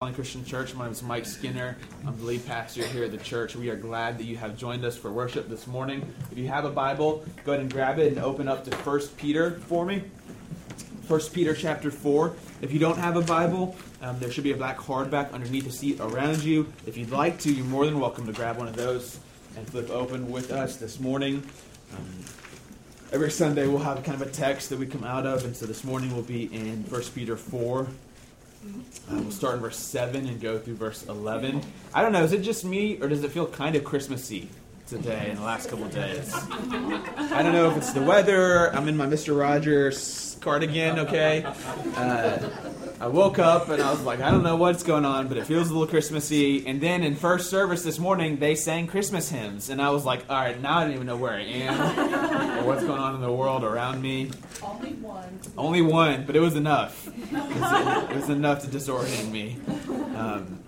Colony Christian Church. My name is Mike Skinner. I'm the lead pastor here at the church. We are glad that you have joined us for worship this morning. If you have a Bible, go ahead and grab it and open up to 1 Peter for me. 1 Peter chapter 4. If you don't have a Bible, um, there should be a black hardback underneath the seat around you. If you'd like to, you're more than welcome to grab one of those and flip open with us this morning. Um, every Sunday we'll have kind of a text that we come out of, and so this morning we'll be in 1 Peter 4, uh, we'll start in verse 7 and go through verse 11. I don't know, is it just me, or does it feel kind of Christmassy today in the last couple days? I don't know if it's the weather. I'm in my Mr. Rogers cardigan, okay? Uh, I woke up and I was like, I don't know what's going on, but it feels a little Christmassy. And then in first service this morning, they sang Christmas hymns. And I was like, all right, now I don't even know where I am or what's going on in the world around me. Only one. Only one, but it was enough. It was, it was enough to disorient me. Um,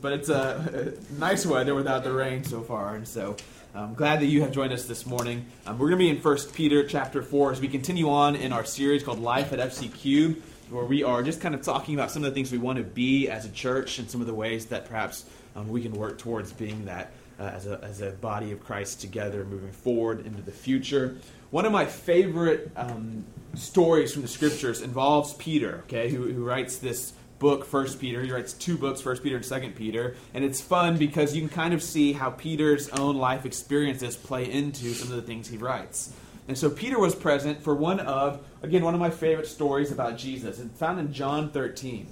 but it's a, a nice weather without the rain so far, and so I'm glad that you have joined us this morning. Um, we're going to be in First Peter chapter four as we continue on in our series called Life at FC Cube, where we are just kind of talking about some of the things we want to be as a church and some of the ways that perhaps um, we can work towards being that uh, as, a, as a body of Christ together moving forward into the future. One of my favorite um, stories from the scriptures involves Peter, okay, who, who writes this book, First Peter. He writes two books, First Peter and Second Peter, and it's fun because you can kind of see how Peter's own life experiences play into some of the things he writes. And so Peter was present for one of, again, one of my favorite stories about Jesus. It's found in John 13.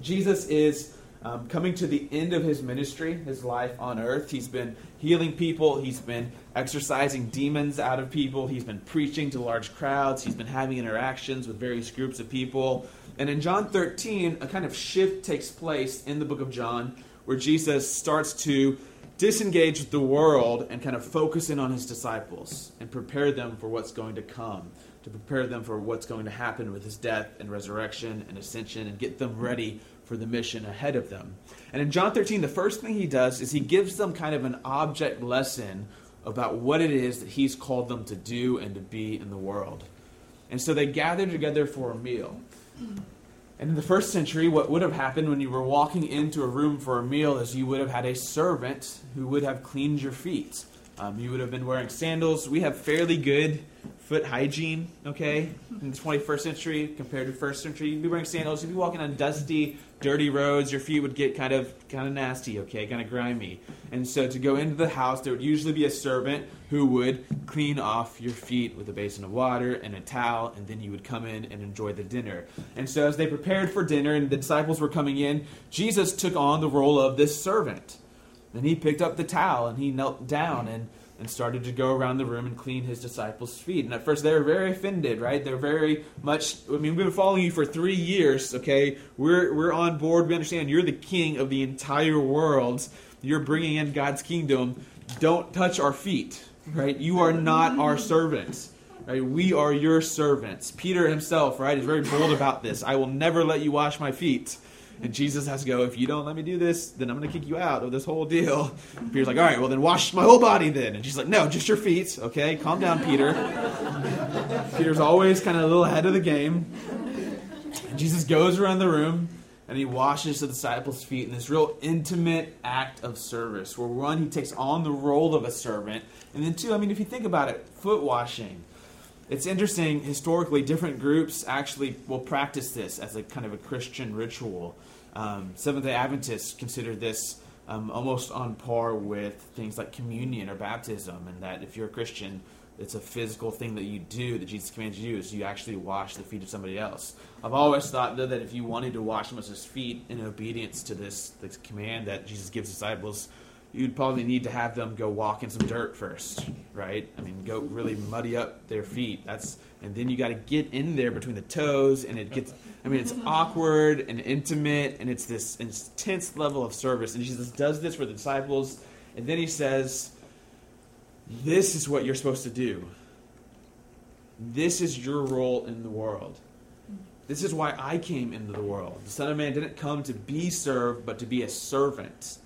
Jesus is um, coming to the end of his ministry, his life on earth. He's been healing people, he's been exorcising demons out of people, he's been preaching to large crowds, he's been having interactions with various groups of people. And in John 13, a kind of shift takes place in the book of John where Jesus starts to disengage with the world and kind of focus in on his disciples and prepare them for what's going to come, to prepare them for what's going to happen with his death and resurrection and ascension and get them ready for the mission ahead of them. And in John 13, the first thing he does is he gives them kind of an object lesson about what it is that he's called them to do and to be in the world. And so they gather together for a meal. And in the first century, what would have happened when you were walking into a room for a meal is you would have had a servant who would have cleaned your feet. Um, you would have been wearing sandals. We have fairly good foot hygiene, okay, in the 21st century compared to first century. You'd be wearing sandals. You'd be walking on dusty, dirty roads. Your feet would get kind of kind of nasty, okay, kind of grimy. And so to go into the house, there would usually be a servant who would clean off your feet with a basin of water and a towel, and then you would come in and enjoy the dinner. And so as they prepared for dinner and the disciples were coming in, Jesus took on the role of this servant. And he picked up the towel and he knelt down and, and started to go around the room and clean his disciples' feet. And at first they were very offended, right? They're very much, I mean, we've been following you for three years, okay? We're, we're on board. We understand you're the king of the entire world. You're bringing in God's kingdom. Don't touch our feet, right? You are not our servants. Right? We are your servants. Peter himself, right, is very bold about this. I will never let you wash my feet. And Jesus has to go, if you don't let me do this, then I'm going to kick you out of this whole deal. Peter's like, all right, well, then wash my whole body then. And she's like, no, just your feet. Okay, calm down, Peter. Peter's always kind of a little ahead of the game. And Jesus goes around the room and he washes the disciples' feet in this real intimate act of service where one, he takes on the role of a servant. And then two, I mean, if you think about it, foot washing. It's interesting, historically, different groups actually will practice this as a kind of a Christian ritual. Um, Seventh day Adventists consider this um, almost on par with things like communion or baptism, and that if you're a Christian, it's a physical thing that you do that Jesus commands you to do, is you actually wash the feet of somebody else. I've always thought, though, that if you wanted to wash someone's feet in obedience to this, this command that Jesus gives disciples, you'd probably need to have them go walk in some dirt first, right? I mean, go really muddy up their feet. That's and then you got to get in there between the toes, and it gets. I mean, it's awkward and intimate, and it's this intense level of service. And Jesus does this for the disciples, and then he says, "This is what you're supposed to do. This is your role in the world." This is why I came into the world. The Son of Man didn't come to be served, but to be a servant.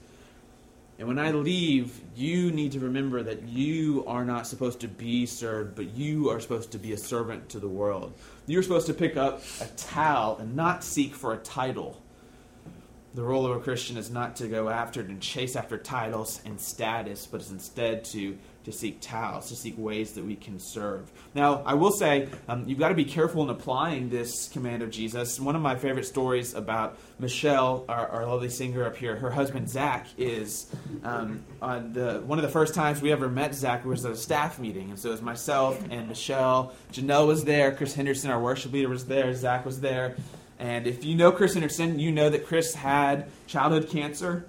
And when I leave, you need to remember that you are not supposed to be served, but you are supposed to be a servant to the world. You're supposed to pick up a towel and not seek for a title. The role of a Christian is not to go after and chase after titles and status, but is instead to to seek towels, to seek ways that we can serve. Now, I will say, um, you've got to be careful in applying this command of Jesus. One of my favorite stories about Michelle, our, our lovely singer up here, her husband Zach, is um, on the one of the first times we ever met Zach was at a staff meeting. And so it was myself and Michelle. Janelle was there, Chris Henderson, our worship leader, was there, Zach was there. And if you know Chris Henderson, you know that Chris had childhood cancer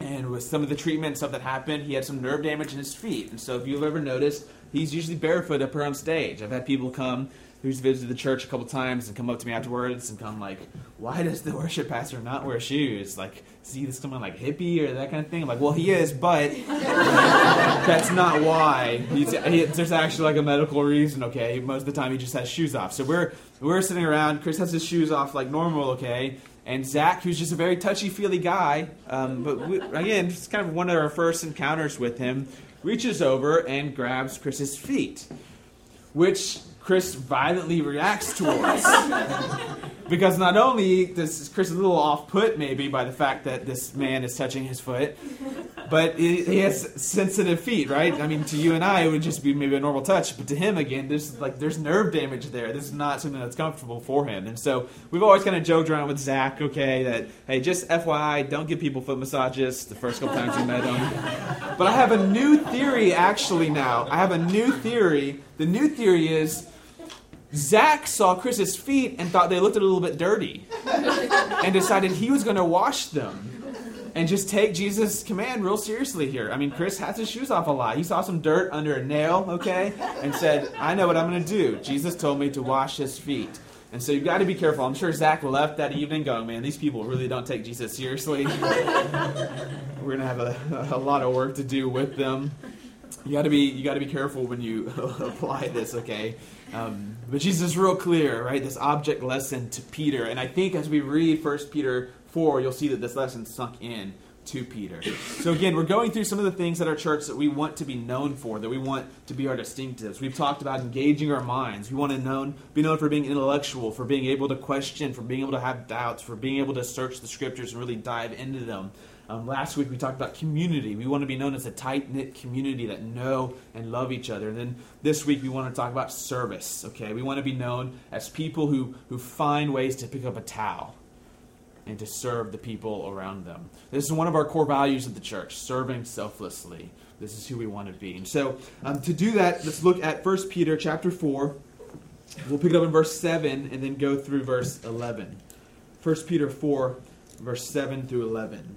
and with some of the treatment and stuff that happened, he had some nerve damage in his feet. And so, if you've ever noticed, he's usually barefoot up here on stage. I've had people come who's visited the church a couple times and come up to me afterwards and come like, "Why does the worship pastor not wear shoes? Like, see this someone like hippie or that kind of thing?" I'm like, "Well, he is, but that's not why. He's, he, there's actually like a medical reason. Okay, most of the time he just has shoes off. So we're we're sitting around. Chris has his shoes off like normal. Okay." And Zach, who's just a very touchy feely guy, um, but we, again, it's kind of one of our first encounters with him, reaches over and grabs Chris's feet, which Chris violently reacts towards. because not only does Chris is a little off put, maybe, by the fact that this man is touching his foot, but he has sensitive feet, right? I mean, to you and I, it would just be maybe a normal touch, but to him, again, there's like there's nerve damage there. This is not something that's comfortable for him, and so we've always kind of joked around with Zach, okay, that hey, just FYI, don't give people foot massages the first couple times you met them. But I have a new theory actually now. I have a new theory. The new theory is. Zach saw Chris's feet and thought they looked a little bit dirty and decided he was going to wash them and just take Jesus' command real seriously here. I mean, Chris has his shoes off a lot. He saw some dirt under a nail, okay, and said, I know what I'm going to do. Jesus told me to wash his feet. And so you've got to be careful. I'm sure Zach left that evening going, man, these people really don't take Jesus seriously. We're going to have a, a lot of work to do with them. You got to be you got to be careful when you apply this, okay? Um, but Jesus is real clear, right? This object lesson to Peter, and I think as we read First Peter 4, you'll see that this lesson sunk in to Peter. So again, we're going through some of the things at our church that we want to be known for, that we want to be our distinctives. We've talked about engaging our minds. We want to known, be known for being intellectual, for being able to question, for being able to have doubts, for being able to search the scriptures and really dive into them. Um, last week we talked about community. We want to be known as a tight knit community that know and love each other. And then this week we want to talk about service. Okay, we want to be known as people who who find ways to pick up a towel and to serve the people around them. This is one of our core values of the church serving selflessly. This is who we want to be. And so, um, to do that, let's look at 1 Peter chapter 4. We'll pick it up in verse 7 and then go through verse 11. 1 Peter 4, verse 7 through 11.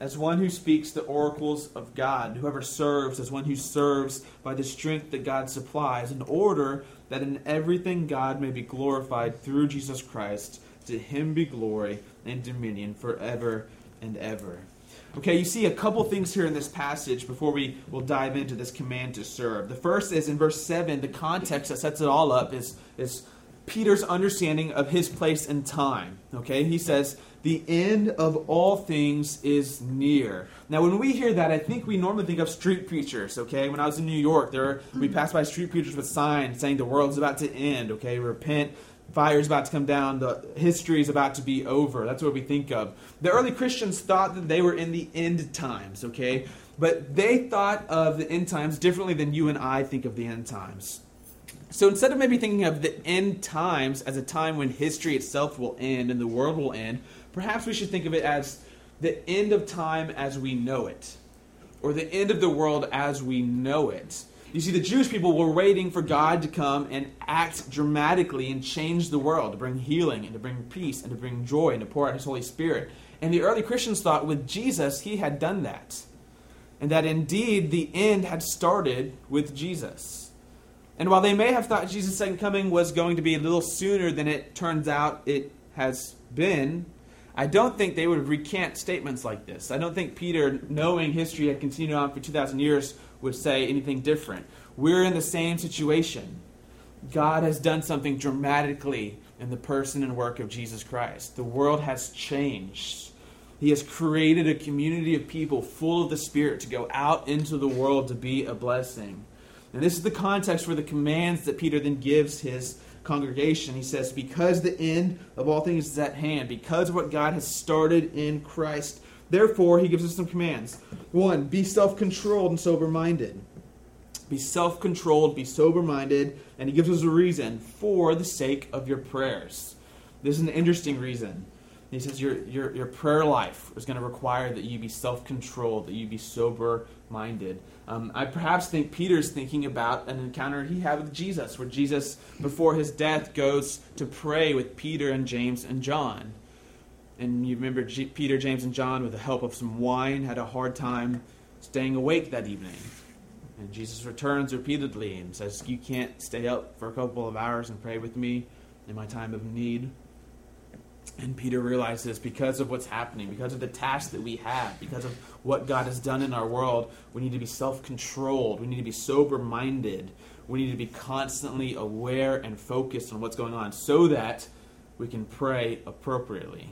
as one who speaks the oracles of God. Whoever serves, as one who serves by the strength that God supplies, in order that in everything God may be glorified through Jesus Christ. To him be glory and dominion forever and ever. Okay, you see a couple things here in this passage before we will dive into this command to serve. The first is in verse 7, the context that sets it all up is, is Peter's understanding of his place and time. Okay, he says, The end of all things is near. Now, when we hear that, I think we normally think of street preachers. Okay, when I was in New York, there we mm. passed by street preachers with signs saying the world's about to end. Okay, repent fire is about to come down, the history is about to be over. That's what we think of. The early Christians thought that they were in the end times, okay? But they thought of the end times differently than you and I think of the end times. So instead of maybe thinking of the end times as a time when history itself will end and the world will end, perhaps we should think of it as the end of time as we know it, or the end of the world as we know it. You see, the Jewish people were waiting for God to come and act dramatically and change the world, to bring healing and to bring peace and to bring joy and to pour out His Holy Spirit. And the early Christians thought with Jesus, He had done that. And that indeed the end had started with Jesus. And while they may have thought Jesus' second coming was going to be a little sooner than it turns out it has been, I don't think they would recant statements like this. I don't think Peter, knowing history had continued on for 2,000 years, would say anything different. We're in the same situation. God has done something dramatically in the person and work of Jesus Christ. The world has changed. He has created a community of people full of the Spirit to go out into the world to be a blessing. And this is the context for the commands that Peter then gives his congregation. He says, Because the end of all things is at hand, because of what God has started in Christ. Therefore, he gives us some commands. One, be self controlled and sober minded. Be self controlled, be sober minded, and he gives us a reason for the sake of your prayers. This is an interesting reason. He says your, your, your prayer life is going to require that you be self controlled, that you be sober minded. Um, I perhaps think Peter's thinking about an encounter he had with Jesus, where Jesus, before his death, goes to pray with Peter and James and John. And you remember G- Peter, James, and John, with the help of some wine, had a hard time staying awake that evening. And Jesus returns repeatedly and says, You can't stay up for a couple of hours and pray with me in my time of need. And Peter realizes because of what's happening, because of the task that we have, because of what God has done in our world, we need to be self controlled. We need to be sober minded. We need to be constantly aware and focused on what's going on so that we can pray appropriately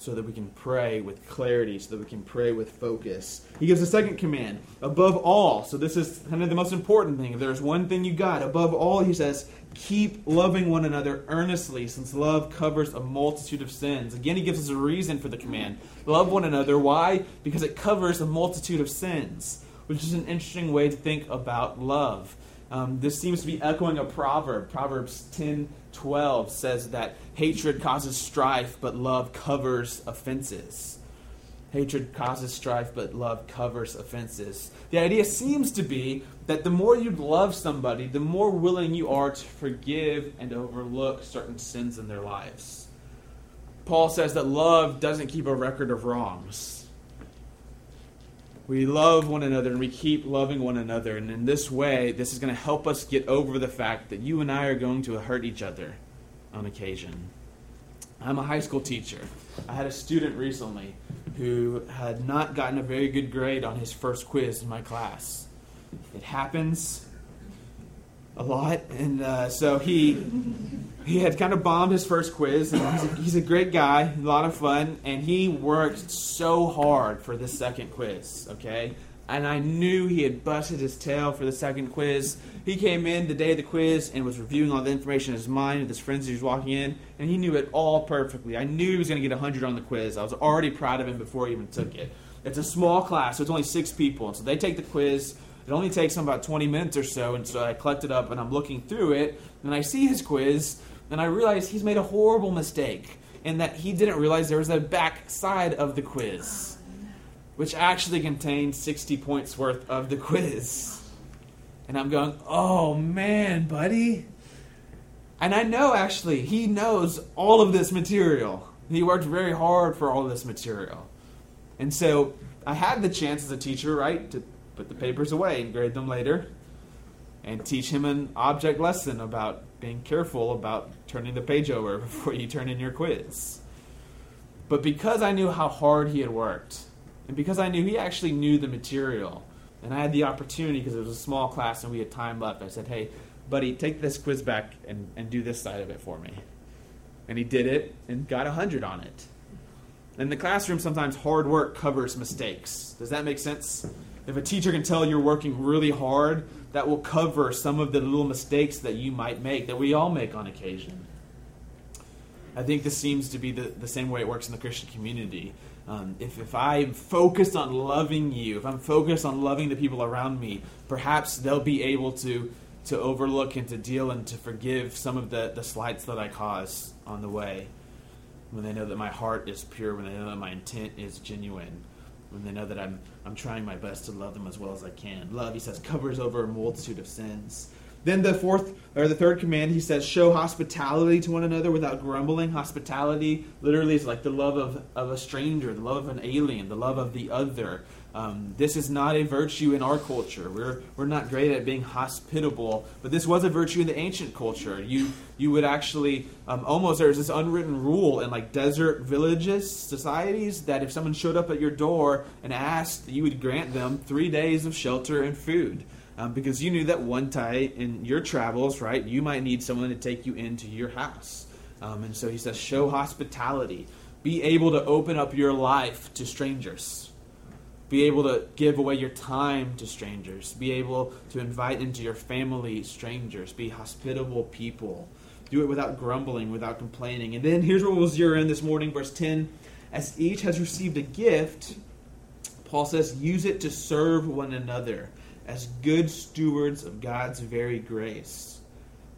so that we can pray with clarity, so that we can pray with focus. He gives a second command above all. So, this is kind of the most important thing. If there's one thing you got, above all, he says, keep loving one another earnestly, since love covers a multitude of sins. Again, he gives us a reason for the command. Love one another. Why? Because it covers a multitude of sins, which is an interesting way to think about love. Um, this seems to be echoing a proverb. Proverbs 10 12 says that hatred causes strife, but love covers offenses. Hatred causes strife, but love covers offenses. The idea seems to be that the more you love somebody, the more willing you are to forgive and overlook certain sins in their lives. Paul says that love doesn't keep a record of wrongs we love one another and we keep loving one another. And in this way, this is going to help us get over the fact that you and I are going to hurt each other on occasion. I'm a high school teacher. I had a student recently who had not gotten a very good grade on his first quiz in my class. It happens a lot, and uh, so he he had kind of bombed his first quiz. And he's, a, he's a great guy, a lot of fun, and he worked so hard for this second quiz. Okay, and I knew he had busted his tail for the second quiz. He came in the day of the quiz and was reviewing all the information in his mind with his friends as he was walking in, and he knew it all perfectly. I knew he was going to get 100 on the quiz. I was already proud of him before he even took it. It's a small class, so it's only six people, and so they take the quiz. It only takes him about 20 minutes or so, and so I collect it up and I'm looking through it, and I see his quiz, and I realize he's made a horrible mistake in that he didn't realize there was a back side of the quiz, which actually contained 60 points worth of the quiz. And I'm going, oh man, buddy. And I know actually, he knows all of this material. He worked very hard for all this material. And so I had the chance as a teacher, right, to put the papers away and grade them later, and teach him an object lesson about being careful about turning the page over before you turn in your quiz. But because I knew how hard he had worked, and because I knew he actually knew the material, and I had the opportunity because it was a small class and we had time left, I said, hey, buddy, take this quiz back and, and do this side of it for me. And he did it and got a 100 on it. In the classroom, sometimes hard work covers mistakes. Does that make sense? If a teacher can tell you're working really hard, that will cover some of the little mistakes that you might make, that we all make on occasion. I think this seems to be the, the same way it works in the Christian community. Um, if, if I'm focused on loving you, if I'm focused on loving the people around me, perhaps they'll be able to, to overlook and to deal and to forgive some of the, the slights that I cause on the way. When they know that my heart is pure, when they know that my intent is genuine when they know that I'm I'm trying my best to love them as well as I can. Love, he says, covers over a multitude of sins. Then the fourth or the third command, he says, show hospitality to one another without grumbling. Hospitality literally is like the love of, of a stranger, the love of an alien, the love of the other. Um, this is not a virtue in our culture. We're, we're not great at being hospitable, but this was a virtue in the ancient culture. You, you would actually, um, almost, there's this unwritten rule in like desert villages, societies, that if someone showed up at your door and asked, you would grant them three days of shelter and food. Um, because you knew that one day in your travels, right, you might need someone to take you into your house. Um, and so he says, show hospitality. Be able to open up your life to strangers be able to give away your time to strangers. Be able to invite into your family strangers. Be hospitable people. Do it without grumbling, without complaining. And then here's what we'll zero in this morning, verse 10. As each has received a gift, Paul says, use it to serve one another as good stewards of God's very grace.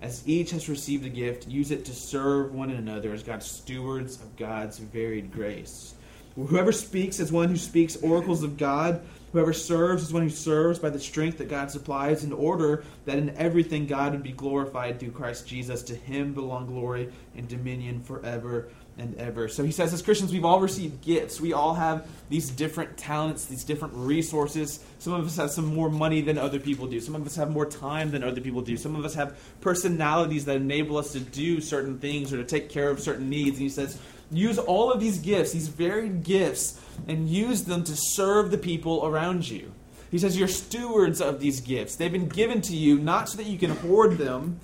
As each has received a gift, use it to serve one another as God's stewards of God's varied grace. Whoever speaks is one who speaks oracles of God. Whoever serves is one who serves by the strength that God supplies, in order that in everything God would be glorified through Christ Jesus. To him belong glory and dominion forever and ever. So he says, as Christians, we've all received gifts. We all have these different talents, these different resources. Some of us have some more money than other people do. Some of us have more time than other people do. Some of us have personalities that enable us to do certain things or to take care of certain needs. And he says, use all of these gifts, these varied gifts, and use them to serve the people around you. He says you're stewards of these gifts. They've been given to you not so that you can hoard them,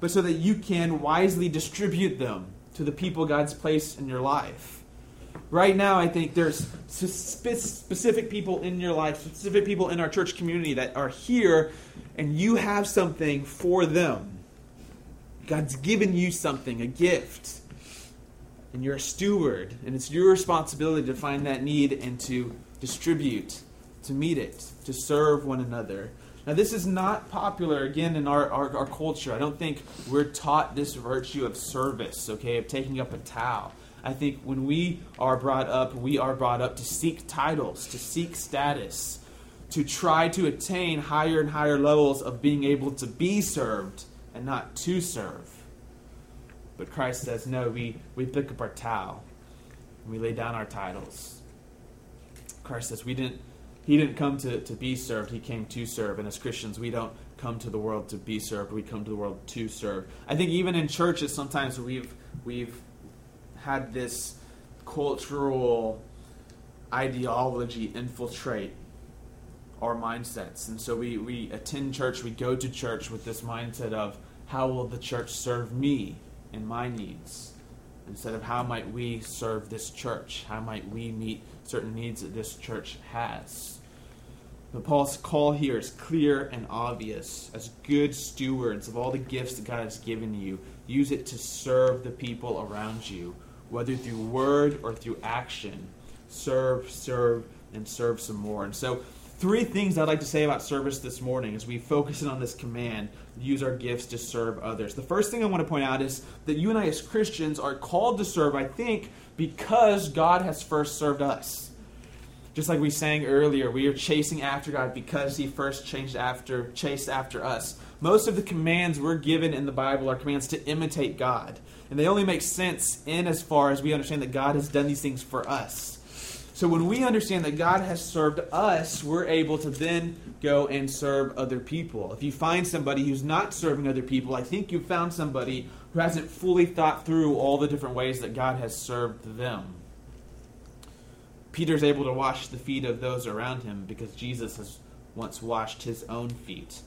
but so that you can wisely distribute them to the people God's placed in your life. Right now, I think there's specific people in your life, specific people in our church community that are here, and you have something for them. God's given you something, a gift and you're a steward, and it's your responsibility to find that need and to distribute, to meet it, to serve one another. Now, this is not popular, again, in our, our, our, culture. I don't think we're taught this virtue of service, okay, of taking up a towel. I think when we are brought up, we are brought up to seek titles, to seek status, to try to attain higher and higher levels of being able to be served and not to serve. But Christ says, no, we, we pick up our towel and we lay down our titles. Christ says we didn't he didn't come to, to be served, he came to serve. And as Christians, we don't come to the world to be served, we come to the world to serve. I think even in churches sometimes we've we've had this cultural ideology infiltrate our mindsets. And so we, we attend church, we go to church with this mindset of how will the church serve me? And my needs instead of how might we serve this church? How might we meet certain needs that this church has? But Paul's call here is clear and obvious. As good stewards of all the gifts that God has given you, use it to serve the people around you, whether through word or through action. Serve, serve, and serve some more. And so three things I'd like to say about service this morning as we focus in on this command use our gifts to serve others. The first thing I want to point out is that you and I, as Christians, are called to serve, I think, because God has first served us. Just like we sang earlier, we are chasing after God because He first changed after, chased after us. Most of the commands we're given in the Bible are commands to imitate God. And they only make sense in as far as we understand that God has done these things for us. So when we understand that God has served us, we're able to then go and serve other people. If you find somebody who's not serving other people, I think you found somebody who hasn't fully thought through all the different ways that God has served them. Peter's able to wash the feet of those around him because Jesus has once washed his own feet.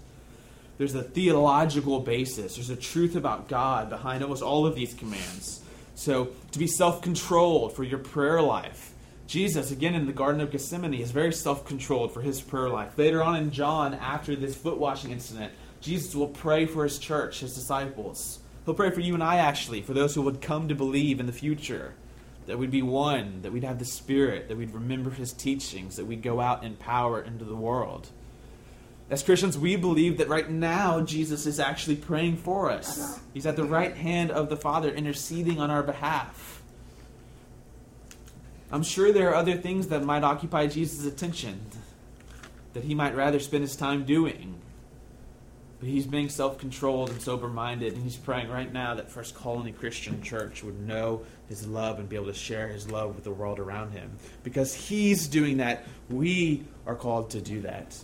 There's a theological basis, there's a truth about God behind almost all of these commands. So, to be self controlled for your prayer life, Jesus, again in the Garden of Gethsemane, is very self controlled for his prayer life. Later on in John, after this foot washing incident, Jesus will pray for his church, his disciples. He'll pray for you and I, actually, for those who would come to believe in the future. That we'd be one, that we'd have the Spirit, that we'd remember his teachings, that we'd go out in power into the world. As Christians, we believe that right now Jesus is actually praying for us. He's at the right hand of the Father, interceding on our behalf. I'm sure there are other things that might occupy Jesus' attention that he might rather spend his time doing. But he's being self controlled and sober minded, and he's praying right now that First Colony Christian Church would know his love and be able to share his love with the world around him. Because he's doing that, we are called to do that.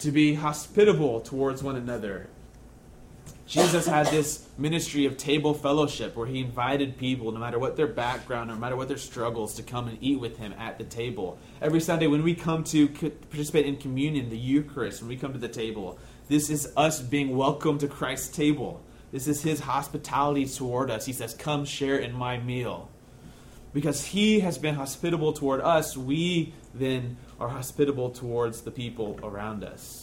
To be hospitable towards one another. Jesus had this ministry of table fellowship where he invited people, no matter what their background, no matter what their struggles, to come and eat with him at the table. Every Sunday, when we come to participate in communion, the Eucharist, when we come to the table, this is us being welcome to Christ's table. This is his hospitality toward us. He says, Come share in my meal. Because he has been hospitable toward us, we then are hospitable towards the people around us.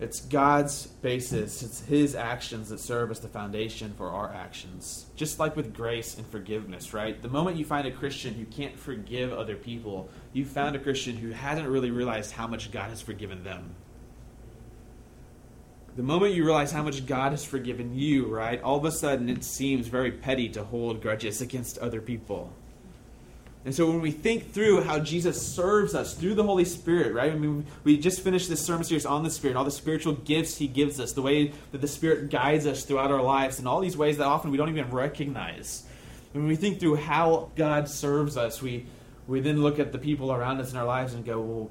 It's God's basis, it's His actions that serve as the foundation for our actions. Just like with grace and forgiveness, right? The moment you find a Christian who can't forgive other people, you found a Christian who hasn't really realized how much God has forgiven them. The moment you realize how much God has forgiven you, right, all of a sudden it seems very petty to hold grudges against other people. And so when we think through how Jesus serves us through the Holy Spirit, right? I mean, we just finished this sermon series on the Spirit, all the spiritual gifts He gives us, the way that the Spirit guides us throughout our lives, and all these ways that often we don't even recognize. When we think through how God serves us, we, we then look at the people around us in our lives and go, well,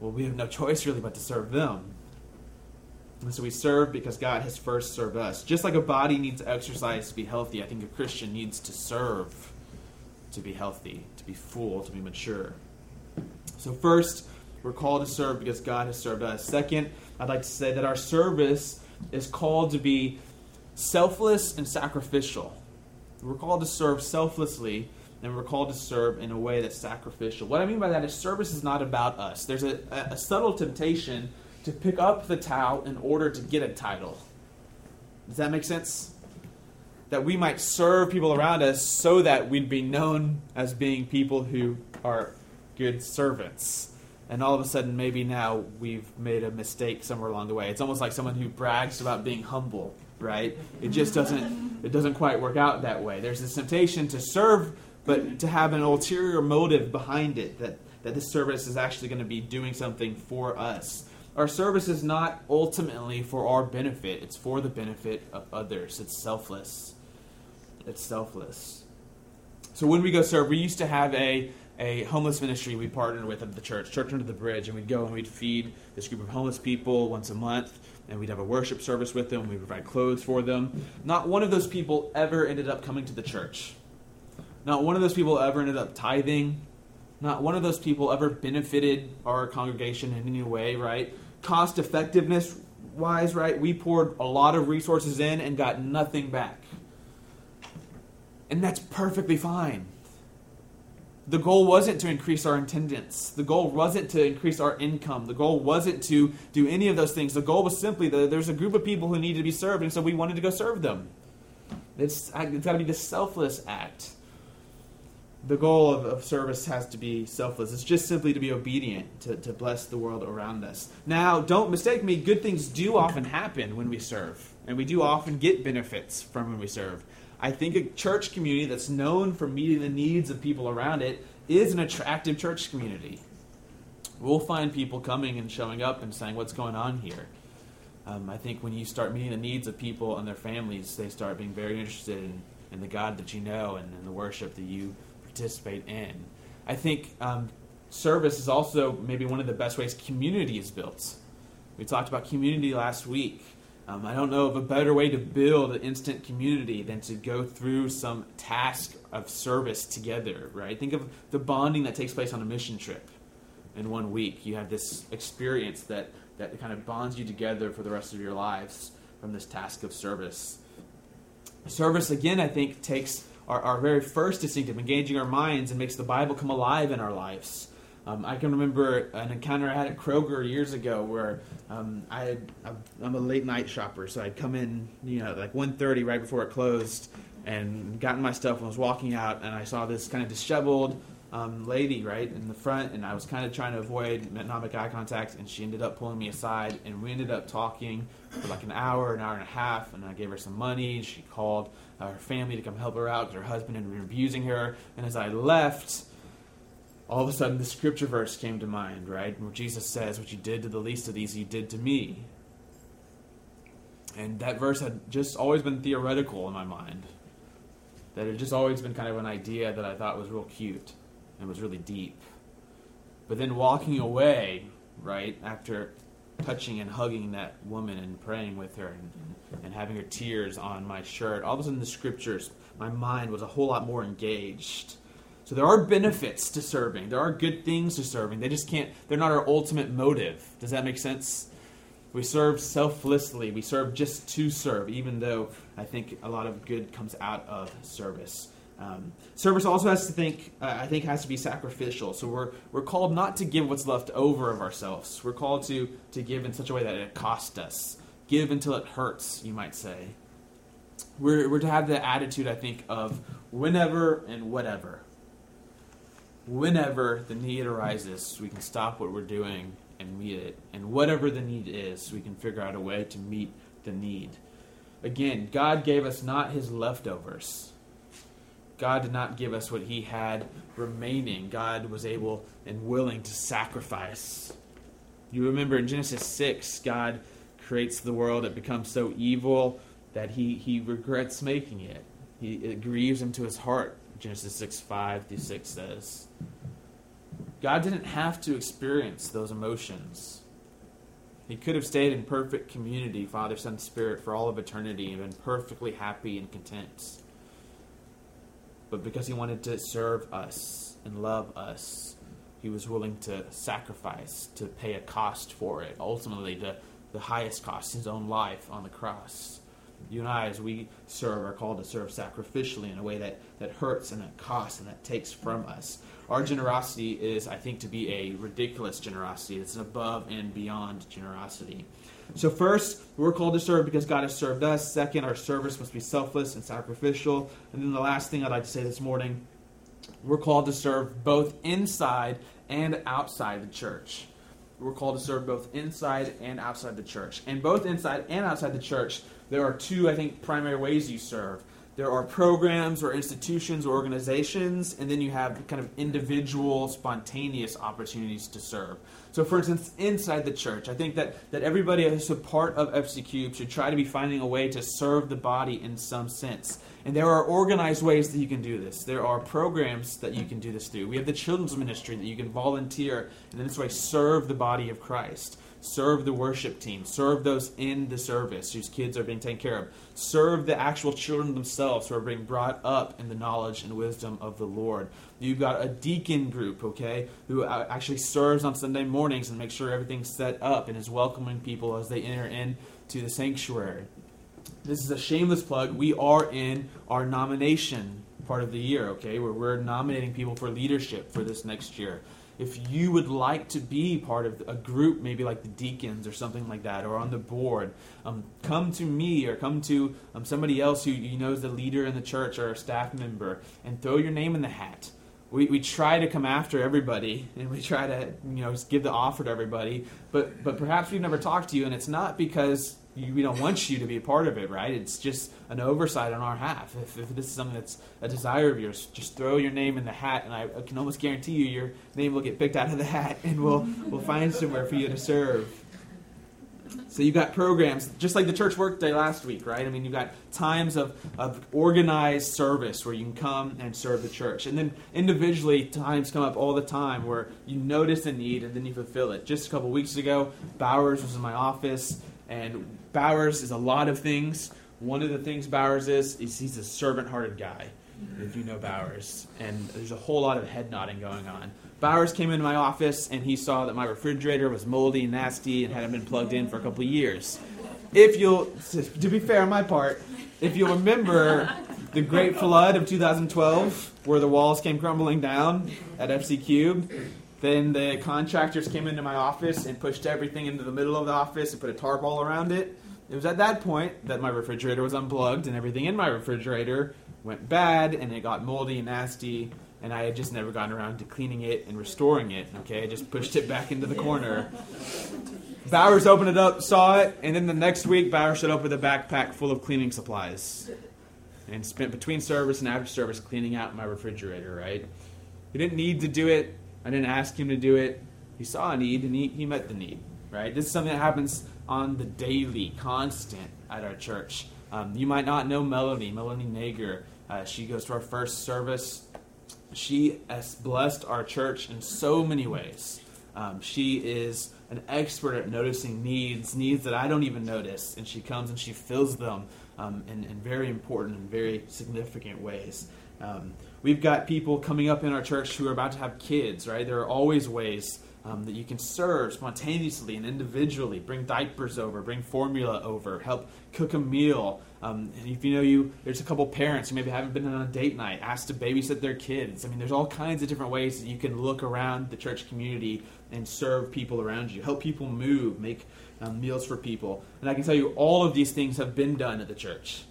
well, we have no choice really but to serve them. And so we serve because God has first served us. Just like a body needs exercise to be healthy, I think a Christian needs to serve to be healthy, be full, to be mature. So, first, we're called to serve because God has served us. Second, I'd like to say that our service is called to be selfless and sacrificial. We're called to serve selflessly, and we're called to serve in a way that's sacrificial. What I mean by that is service is not about us. There's a, a subtle temptation to pick up the towel in order to get a title. Does that make sense? That we might serve people around us so that we'd be known as being people who are good servants. And all of a sudden, maybe now we've made a mistake somewhere along the way. It's almost like someone who brags about being humble, right? It just doesn't it doesn't quite work out that way. There's this temptation to serve, but to have an ulterior motive behind it that that this service is actually going to be doing something for us. Our service is not ultimately for our benefit, it's for the benefit of others. It's selfless it's selfless. So when we go serve, we used to have a a homeless ministry we partnered with at the church, Church Under the Bridge, and we'd go and we'd feed this group of homeless people once a month, and we'd have a worship service with them, we'd provide clothes for them. Not one of those people ever ended up coming to the church. Not one of those people ever ended up tithing. Not one of those people ever benefited our congregation in any way, right? Cost effectiveness wise, right? We poured a lot of resources in and got nothing back. And that's perfectly fine. The goal wasn't to increase our attendance. The goal wasn't to increase our income. The goal wasn't to do any of those things. The goal was simply that there's a group of people who need to be served, and so we wanted to go serve them. It's, it's got to be the selfless act. The goal of, of, service has to be selfless. It's just simply to be obedient, to, to bless the world around us. Now, don't mistake me, good things do often happen when we serve, and we do often get benefits from when we serve. I think a church community that's known for meeting the needs of people around it is an attractive church community. We'll find people coming and showing up and saying, What's going on here? Um, I think when you start meeting the needs of people and their families, they start being very interested in, in the God that you know and in the worship that you participate in. I think um, service is also maybe one of the best ways community is built. We talked about community last week. Um, I don't know of a better way to build an instant community than to go through some task of service together, right? Think of the bonding that takes place on a mission trip in one week. You have this experience that, that kind of bonds you together for the rest of your lives from this task of service. Service, again, I think, takes our, our very first distinctive, engaging our minds, and makes the Bible come alive in our lives. Um, I can remember an encounter I had at Kroger years ago where um, I had, I'm a late night shopper, so I'd come in, you know, like 1.30 right before it closed, and gotten my stuff and was walking out, and I saw this kind of disheveled um, lady right in the front, and I was kind of trying to avoid not eye contact, and she ended up pulling me aside, and we ended up talking for like an hour, an hour and a half, and I gave her some money. And she called uh, her family to come help her out because her husband had been abusing her, and as I left all of a sudden the scripture verse came to mind, right? Where Jesus says, What you did to the least of these, you did to me. And that verse had just always been theoretical in my mind. That had just always been kind of an idea that I thought was real cute and was really deep. But then walking away, right, after touching and hugging that woman and praying with her and, and having her tears on my shirt, all of a sudden the scriptures, my mind was a whole lot more engaged. So there are benefits to serving. There are good things to serving. They just can't, they're not our ultimate motive. Does that make sense? We serve selflessly. We serve just to serve, even though I think a lot of good comes out of service. Um, service also has to think, uh, I think, has to be sacrificial. So we're we're called not to give what's left over of ourselves. We're called to to give in such a way that it costs us. Give until it hurts, you might say. We're we're to have the attitude, I think, of whenever and whatever. Whenever the need arises, we can stop what we're doing and meet it. And whatever the need is, we can figure out a way to meet the need. Again, God gave us not his leftovers. God did not give us what he had remaining. God was able and willing to sacrifice. You remember in Genesis 6, God creates the world. It becomes so evil that he, he regrets making it. He, it grieves him to his heart, Genesis 6 5 through 6 says. God didn't have to experience those emotions. He could have stayed in perfect community, Father, Son, Spirit, for all of eternity and been perfectly happy and content. But because he wanted to serve us and love us, he was willing to sacrifice, to pay a cost for it. Ultimately, the, the highest cost, his own life on the cross. You and I, as we serve, are called to serve sacrificially in a way that, that hurts and that costs and that takes from us. Our generosity is, I think, to be a ridiculous generosity. It's above and beyond generosity. So, first, we're called to serve because God has served us. Second, our service must be selfless and sacrificial. And then the last thing I'd like to say this morning we're called to serve both inside and outside the church. We're called to serve both inside and outside the church. And both inside and outside the church, there are two, I think, primary ways you serve there are programs or institutions or organizations, and then you have kind of individual, spontaneous opportunities to serve. So, for instance, inside the church, I think that, that everybody who's a part of FC Cube should try to be finding a way to serve the body in some sense. And there are organized ways that you can do this. There are programs that you can do this through. We have the children's ministry that you can volunteer and in this way serve the body of Christ serve the worship team, serve those in the service whose kids are being taken care of, serve the actual children themselves who are being brought up in the knowledge and wisdom of the Lord. You've got a deacon group, okay, who uh, actually serves on Sunday mornings and makes sure everything's set up and is welcoming people as they enter into the sanctuary. This is a shameless plug. We are in our nomination part of the year, okay, where we're nominating people for leadership for this next year if you would like to be part of a group, maybe like the deacons or something like that, or on the board, um, come to me or come to um, somebody else who you know is the leader in the church or a staff member and throw your name in the hat. We, we try to come after everybody and we try to you know give the offer to everybody, but but perhaps we've never talked to you, and it's not because we don't want you to be a part of it, right? It's just an oversight on our half. If, if, this is something that's a desire of yours, just throw your name in the hat, and I can almost guarantee you your name will get picked out of the hat, and we'll we'll find somewhere for you to serve. So you've got programs, just like the church workday last week, right? I mean, you've got times of, of organized service where you can come and serve the church. And then individually, times come up all the time where you notice a need and then you fulfill it. Just a couple weeks ago, Bowers was in my office and Bowers is a lot of things. One of the things Bowers is, is he's a servant hearted guy, if you know Bowers. And there's a whole lot of head nodding going on. Bowers came into my office and he saw that my refrigerator was moldy and nasty and hadn't been plugged in for a couple of years. If you'll, to be fair on my part, if you'll remember the great flood of 2012, where the walls came crumbling down at FC Cube, then the contractors came into my office and pushed everything into the middle of the office and put a tarp all around it. It was at that point that my refrigerator was unplugged and everything in my refrigerator went bad and it got moldy and nasty and I had just never gotten around to cleaning it and restoring it. Okay, I just pushed it back into the corner. Bowers opened it up, saw it, and then the next week Bowers showed up with a backpack full of cleaning supplies and spent between service and after service cleaning out my refrigerator, right? He didn't need to do it I didn't ask him to do it. He saw a need and he, he met the need, right? This is something that happens on the daily, constant at our church. Um, you might not know Melanie, Melanie Nager. Uh, she goes to our first service. She has blessed our church in so many ways. Um, she is an expert at noticing needs, needs that I don't even notice, and she comes and she fills them um, in, in, very important and very significant ways. Um, we've got people coming up in our church who are about to have kids, right? There are always ways um, that you can serve spontaneously and individually. Bring diapers over, bring formula over, help cook a meal. Um, and if you know you, there's a couple parents who maybe haven't been on a date night, asked to babysit their kids. I mean, there's all kinds of different ways that you can look around the church community and serve people around you, help people move, make um, meals for people. And I can tell you, all of these things have been done at the church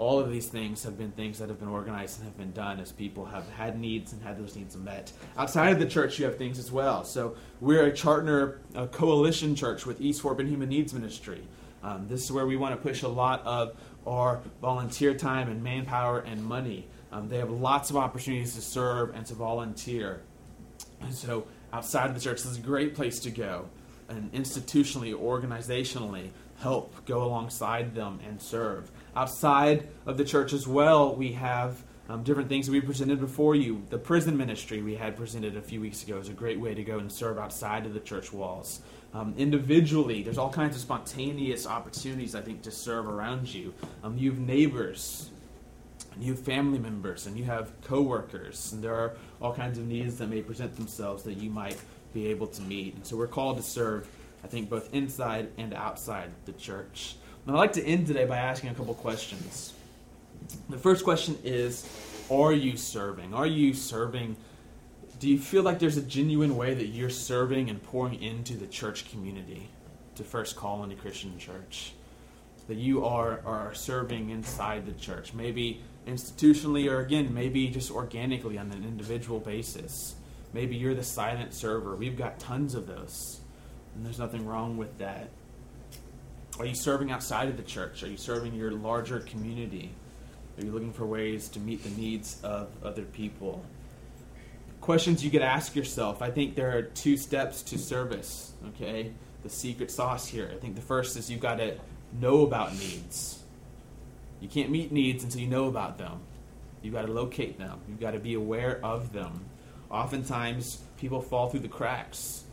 all of these things have been things that have been organized and have been done as people have had needs and had those needs met. Outside of the church, you have things as well. So we're a partner, a coalition church with East Fort Bend Human Needs Ministry. Um, this is where we want to push a lot of our volunteer time and manpower and money. Um, they have lots of opportunities to serve and to volunteer. And so outside of the church, this is a great place to go and institutionally, organizationally, help go alongside them and serve outside of the church as well, we have um, different things that we presented before you. The prison ministry we had presented a few weeks ago is a great way to go and serve outside of the church walls. Um, individually, there's all kinds of spontaneous opportunities, I think, to serve around you. Um, you have neighbors, and you have family members, and you have coworkers, and there are all kinds of needs that may present themselves that you might be able to meet. And so we're called to serve, I think, both inside and outside the church. And I'd like to end today by asking a couple questions. The first question is Are you serving? Are you serving? Do you feel like there's a genuine way that you're serving and pouring into the church community, to First Colony Christian Church? That you are, are serving inside the church, maybe institutionally, or again, maybe just organically on an individual basis. Maybe you're the silent server. We've got tons of those, and there's nothing wrong with that. Are you serving outside of the church? Are you serving your larger community? Are you looking for ways to meet the needs of other people? Questions you could ask yourself. I think there are two steps to service, okay? The secret sauce here. I think the first is you've got to know about needs. You can't meet needs until you know about them. You've got to locate them, you've got to be aware of them. Oftentimes, people fall through the cracks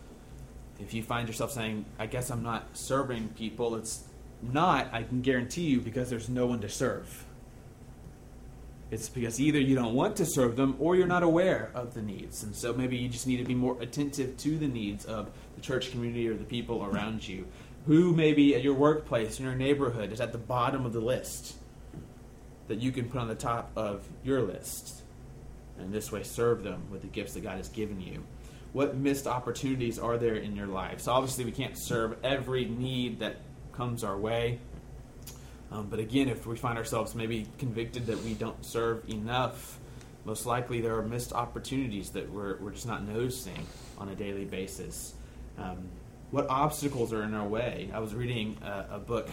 if you find yourself saying, I guess I'm not serving people, it's not, I can guarantee you, because there's no one to serve. It's because either you don't want to serve them or you're not aware of the needs. And so maybe you just need to be more attentive to the needs of the church community or the people around you. Who maybe at your workplace, in your neighborhood, is at the bottom of the list that you can put on the top of your list. And this way serve them with the gifts that God has given you what missed opportunities are there in your life? So obviously, we can't serve every need that comes our way. Um, but again, if we find ourselves maybe convicted that we don't serve enough, most likely there are missed opportunities that we're, we're just not noticing on a daily basis. Um, what obstacles are in our way? I was reading a, a book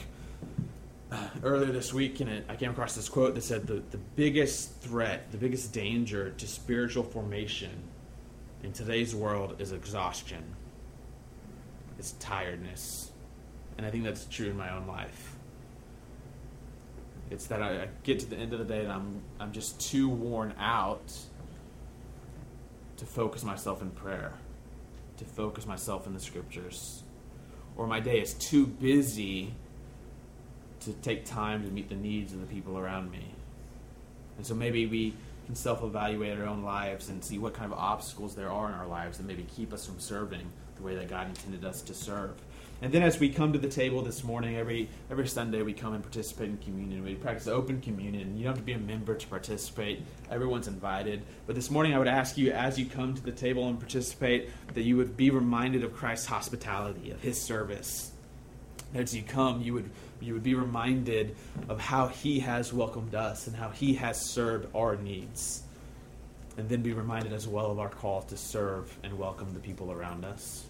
uh, earlier this week, and it, I came across this quote that said the, the biggest threat, the biggest danger to spiritual formation in today's world is exhaustion, it's tiredness. And I think that's true in my own life. It's that I, I get to the end of the day and I'm, I'm just too worn out to focus myself in prayer, to focus myself in the scriptures. Or my day is too busy to take time to meet the needs of the people around me. And so maybe we can self evaluate our own lives and see what kind of obstacles there are in our lives that maybe keep us from serving the way that God intended us to serve. And then as we come to the table this morning, every every Sunday we come and participate in communion. We practice open communion. You don't have to be a member to participate. Everyone's invited. But this morning I would ask you as you come to the table and participate that you would be reminded of Christ's hospitality, of his service. As you come, you would you would be reminded of how He has welcomed us and how He has served our needs. And then be reminded as well of our call to serve and welcome the people around us.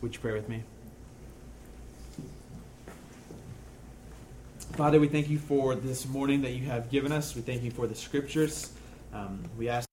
Would you pray with me? Father, we thank you for this morning that you have given us. We thank you for the scriptures. Um, we ask